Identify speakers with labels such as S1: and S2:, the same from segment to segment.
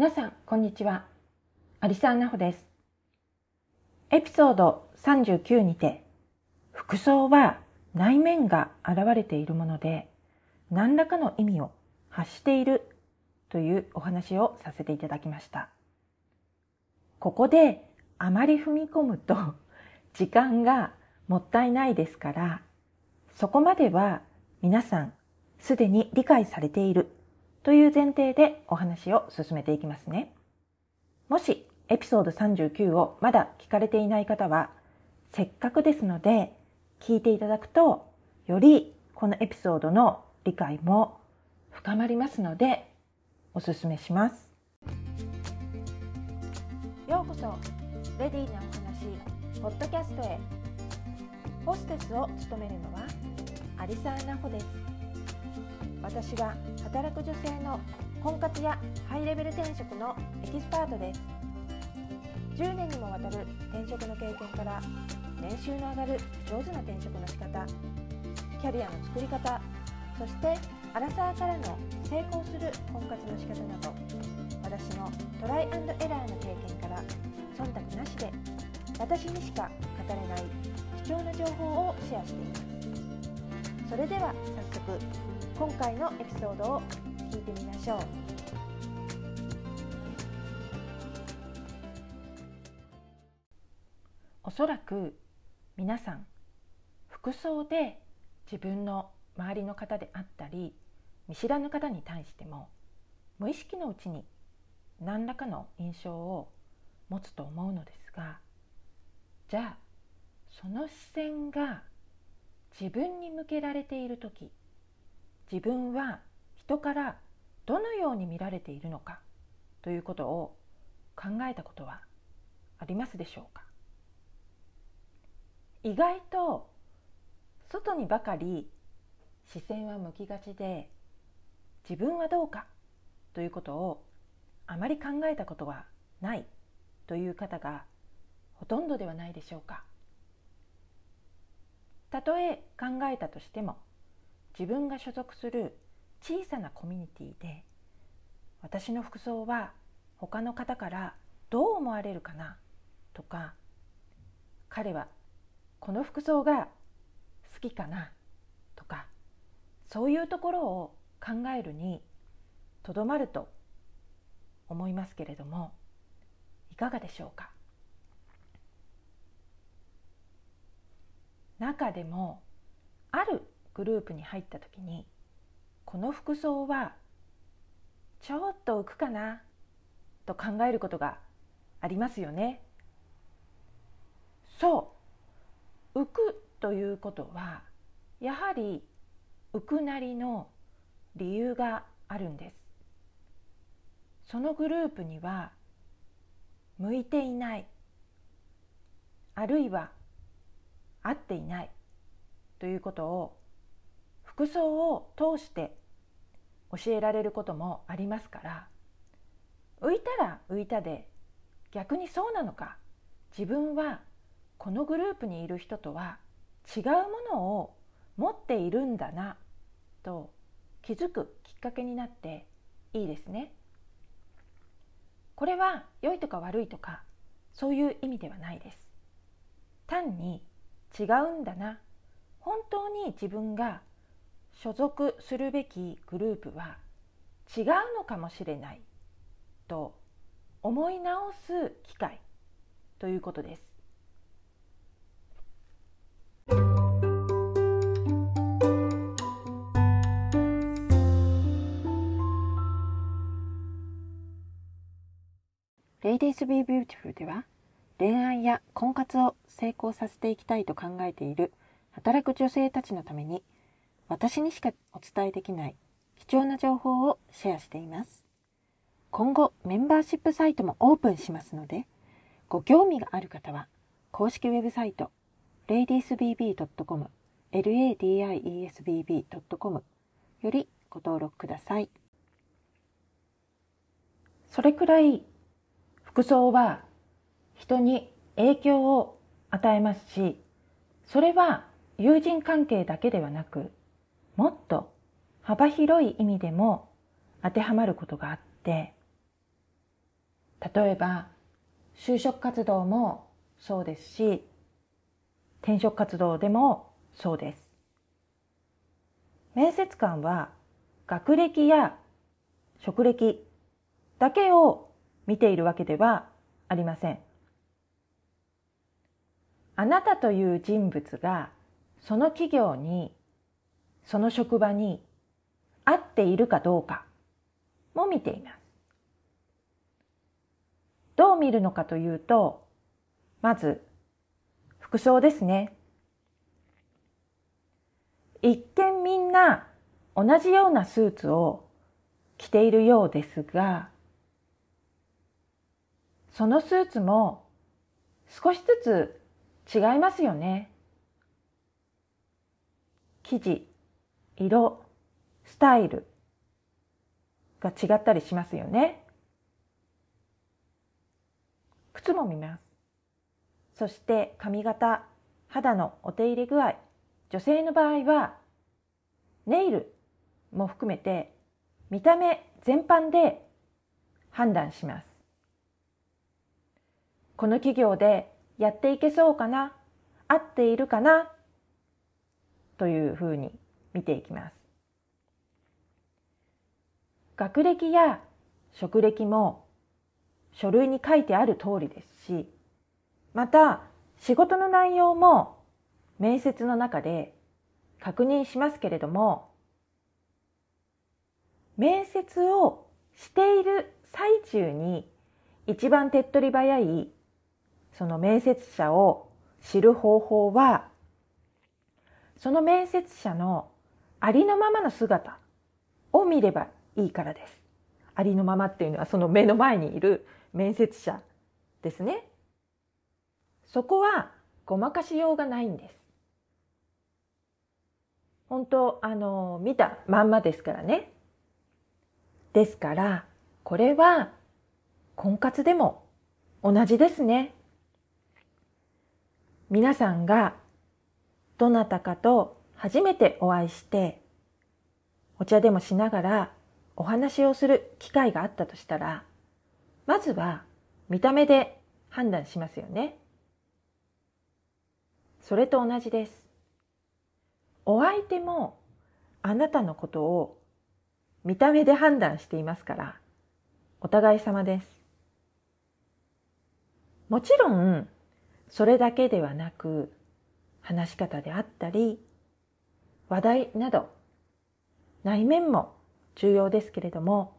S1: 皆さん、こんにちは。アリサーナホです。エピソード39にて、服装は内面が現れているもので、何らかの意味を発しているというお話をさせていただきました。ここであまり踏み込むと時間がもったいないですから、そこまでは皆さんすでに理解されているという前提でお話を進めていきますね。もしエピソード39をまだ聞かれていない方は、せっかくですので聞いていただくと、よりこのエピソードの理解も深まりますので、お勧めします。ようこそ、レディーなお話、ポッドキャストへ。ホステスを務めるのは、アリサーナホです。私は働く女性の婚活やハイレベル転職のエキスパートです。10年にもわたる転職の経験から年収の上がる上手な転職の仕方キャリアの作り方そしてアラサーからの成功する婚活の仕方など私のトライエラーの経験から忖度なしで私にしか語れない貴重な情報をシェアしています。それでは早速今回のエピソードを聞いてみましょう。おそらく皆さん服装で自分の周りの方であったり見知らぬ方に対しても無意識のうちに何らかの印象を持つと思うのですがじゃあその視線が自分に向けられている時自分は人からどのように見られているのかということを考えたことはありますでしょうか？意外と外にばかり視線は向きがちで自分はどうかということをあまり考えたことはないという方がほとんどではないでしょうか。たとえ考えたとしても自分が所属する小さなコミュニティで私の服装は他の方からどう思われるかな？とか彼はこの服装が好きかな？とかそういうところを考えるにとどまると思いますけれどもいかがでしょうか？中でもあるグループに入った時にこの服装はちょっと浮くかなと考えることがありますよね。そう浮くということはやはり浮くなりの理由があるんです。そのグループには向いていないあるいは合っていないということを服装を通して教えられることもありますから浮いたら浮いたで逆にそうなのか自分はこのグループにいる人とは違うものを持っているんだなと気づくきっかけになっていいですね。これは良いとか悪いとかそういう意味ではないです。単に違うんだな本当に自分が所属するべきグループは違うのかもしれないと思い直す機会ということです。Ladies Be Beautiful では恋愛や婚活を成功させていきたいと考えている働く女性たちのために私にしかお伝えできない貴重な情報をシェアしています。今後メンバーシップサイトもオープンしますので、ご興味がある方は公式ウェブサイト ladiesbb.com ladiesbb.com よりご登録ください。それくらい服装は人に影響を与えますし、それは友人関係だけではなく、もっと幅広い意味でも当てはまることがあって例えば就職活動もそうですし転職活動でもそうです。面接官は学歴や職歴だけを見ているわけではありません。あなたという人物がその企業にその職場に合っているかどうかも見ていますどう見るのかというとまず服装ですね一見みんな同じようなスーツを着ているようですがそのスーツも少しずつ違いますよね。生地、色、スタイルが違ったりしますよね。靴も見ます。そして髪型、肌のお手入れ具合、女性の場合はネイルも含めて見た目全般で判断します。この企業でやっていけそうかな合っているかなというふうに見ていきます。学歴や職歴も書類に書いてある通りですし、また仕事の内容も面接の中で確認しますけれども、面接をしている最中に一番手っ取り早いその面接者を知る方法はその面接者のありのままの姿を見ればいいからです。ありのままっていうのはその目の前にいる面接者ですね。そこはごまかしようがないんです。本当あの見たまんまですからね。ですからこれは婚活でも同じですね。皆さんがどなたかと初めてお会いしてお茶でもしながらお話をする機会があったとしたらまずは見た目で判断しますよね。それと同じです。お相手もあなたのことを見た目で判断していますからお互い様です。もちろんそれだけではなく話し方であったり話題など内面も重要ですけれども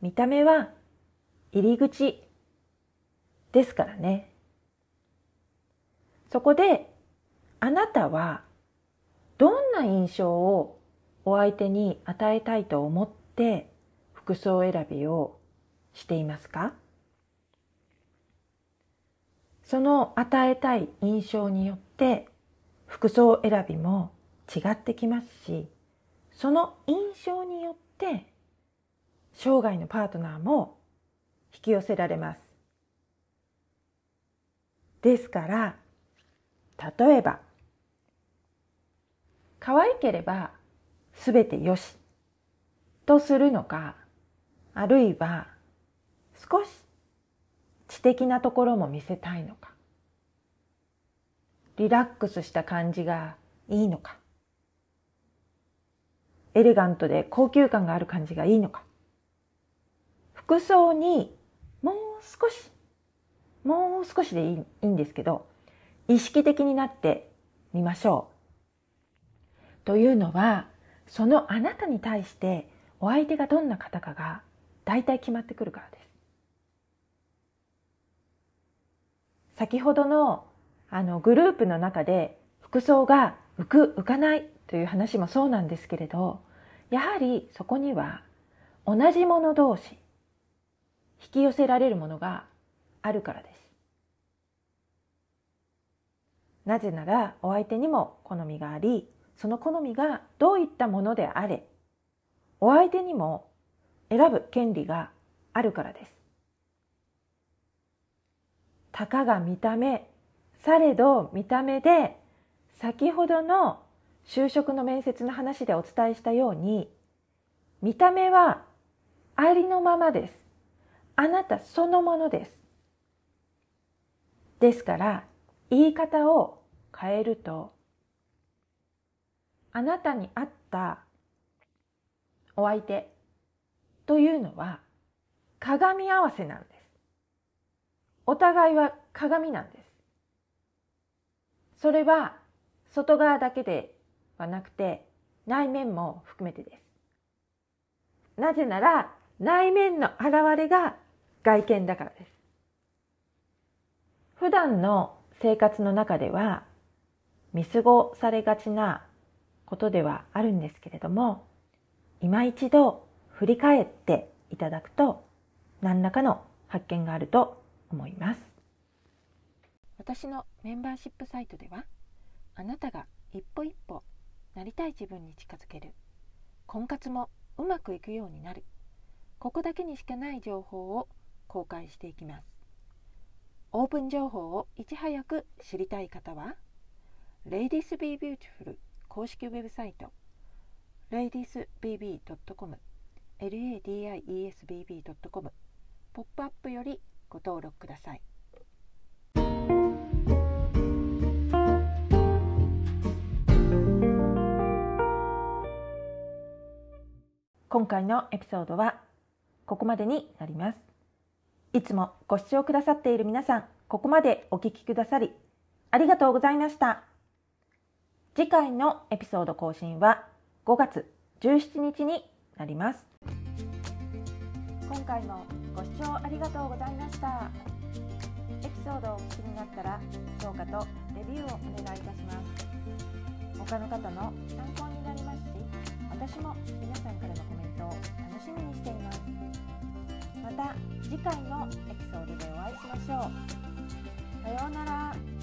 S1: 見た目は入り口ですからね。そこであなたはどんな印象をお相手に与えたいと思って服装選びをしていますか？その与えたい印象によって服装選びも違ってきますしその印象によって生涯のパートナーも引き寄せられます。ですから例えば可愛ければ全てよしとするのかあるいは少し知的なところも見せたいのかリラックスした感じがいいのかエレガントで高級感がある感じがいいのか服装にもう少しもう少しでいいんですけど意識的になってみましょう。というのはそのあなたに対してお相手がどんな方かが大体決まってくるからです。先ほどのあのグループの中で服装が浮く浮かないという話もそうなんですけれどやはりそこには同じもの同士引き寄せられるものがあるからです。なぜならお相手にも好みがありその好みがどういったものであれお相手にも選ぶ権利があるからです。たかが見た目されど見た目で先ほどの就職の面接の話でお伝えしたように見た目はありのままです。あなたそのものです。ですから言い方を変えるとあなたに合ったお相手というのは鏡合わせなんです。お互いは鏡なんです。それは外側だけではなくて内面も含めてです。なぜなら内面の現れが外見だからです。普段の生活の中では見過ごされがちなことではあるんですけれども今一度振り返っていただくと何らかの発見があると思います。私のメンバーシップサイトではあなたが一歩一歩なりたい自分に近づける。婚活もうまくいくようになる。ここだけにしかない情報を公開していきます。オープン情報をいち早く知りたい方は Ladies Be Beautiful 公式ウェブサイト ladiesbb.com ladiesbb.com ポップアップよりご登録ください。今回のエピソードはここまでになります。いつもご視聴くださっている皆さん、ここまでお聞きくださりありがとうございました。次回のエピソード更新は5月17日になります。今回もご視聴ありがとうございましたエピソードをお聞きになったら評価とレビューをお願いいたします他の方の参考に私も皆さんからのコメントを楽しみにしています。また次回のエピソードでお会いしましょう。さようなら。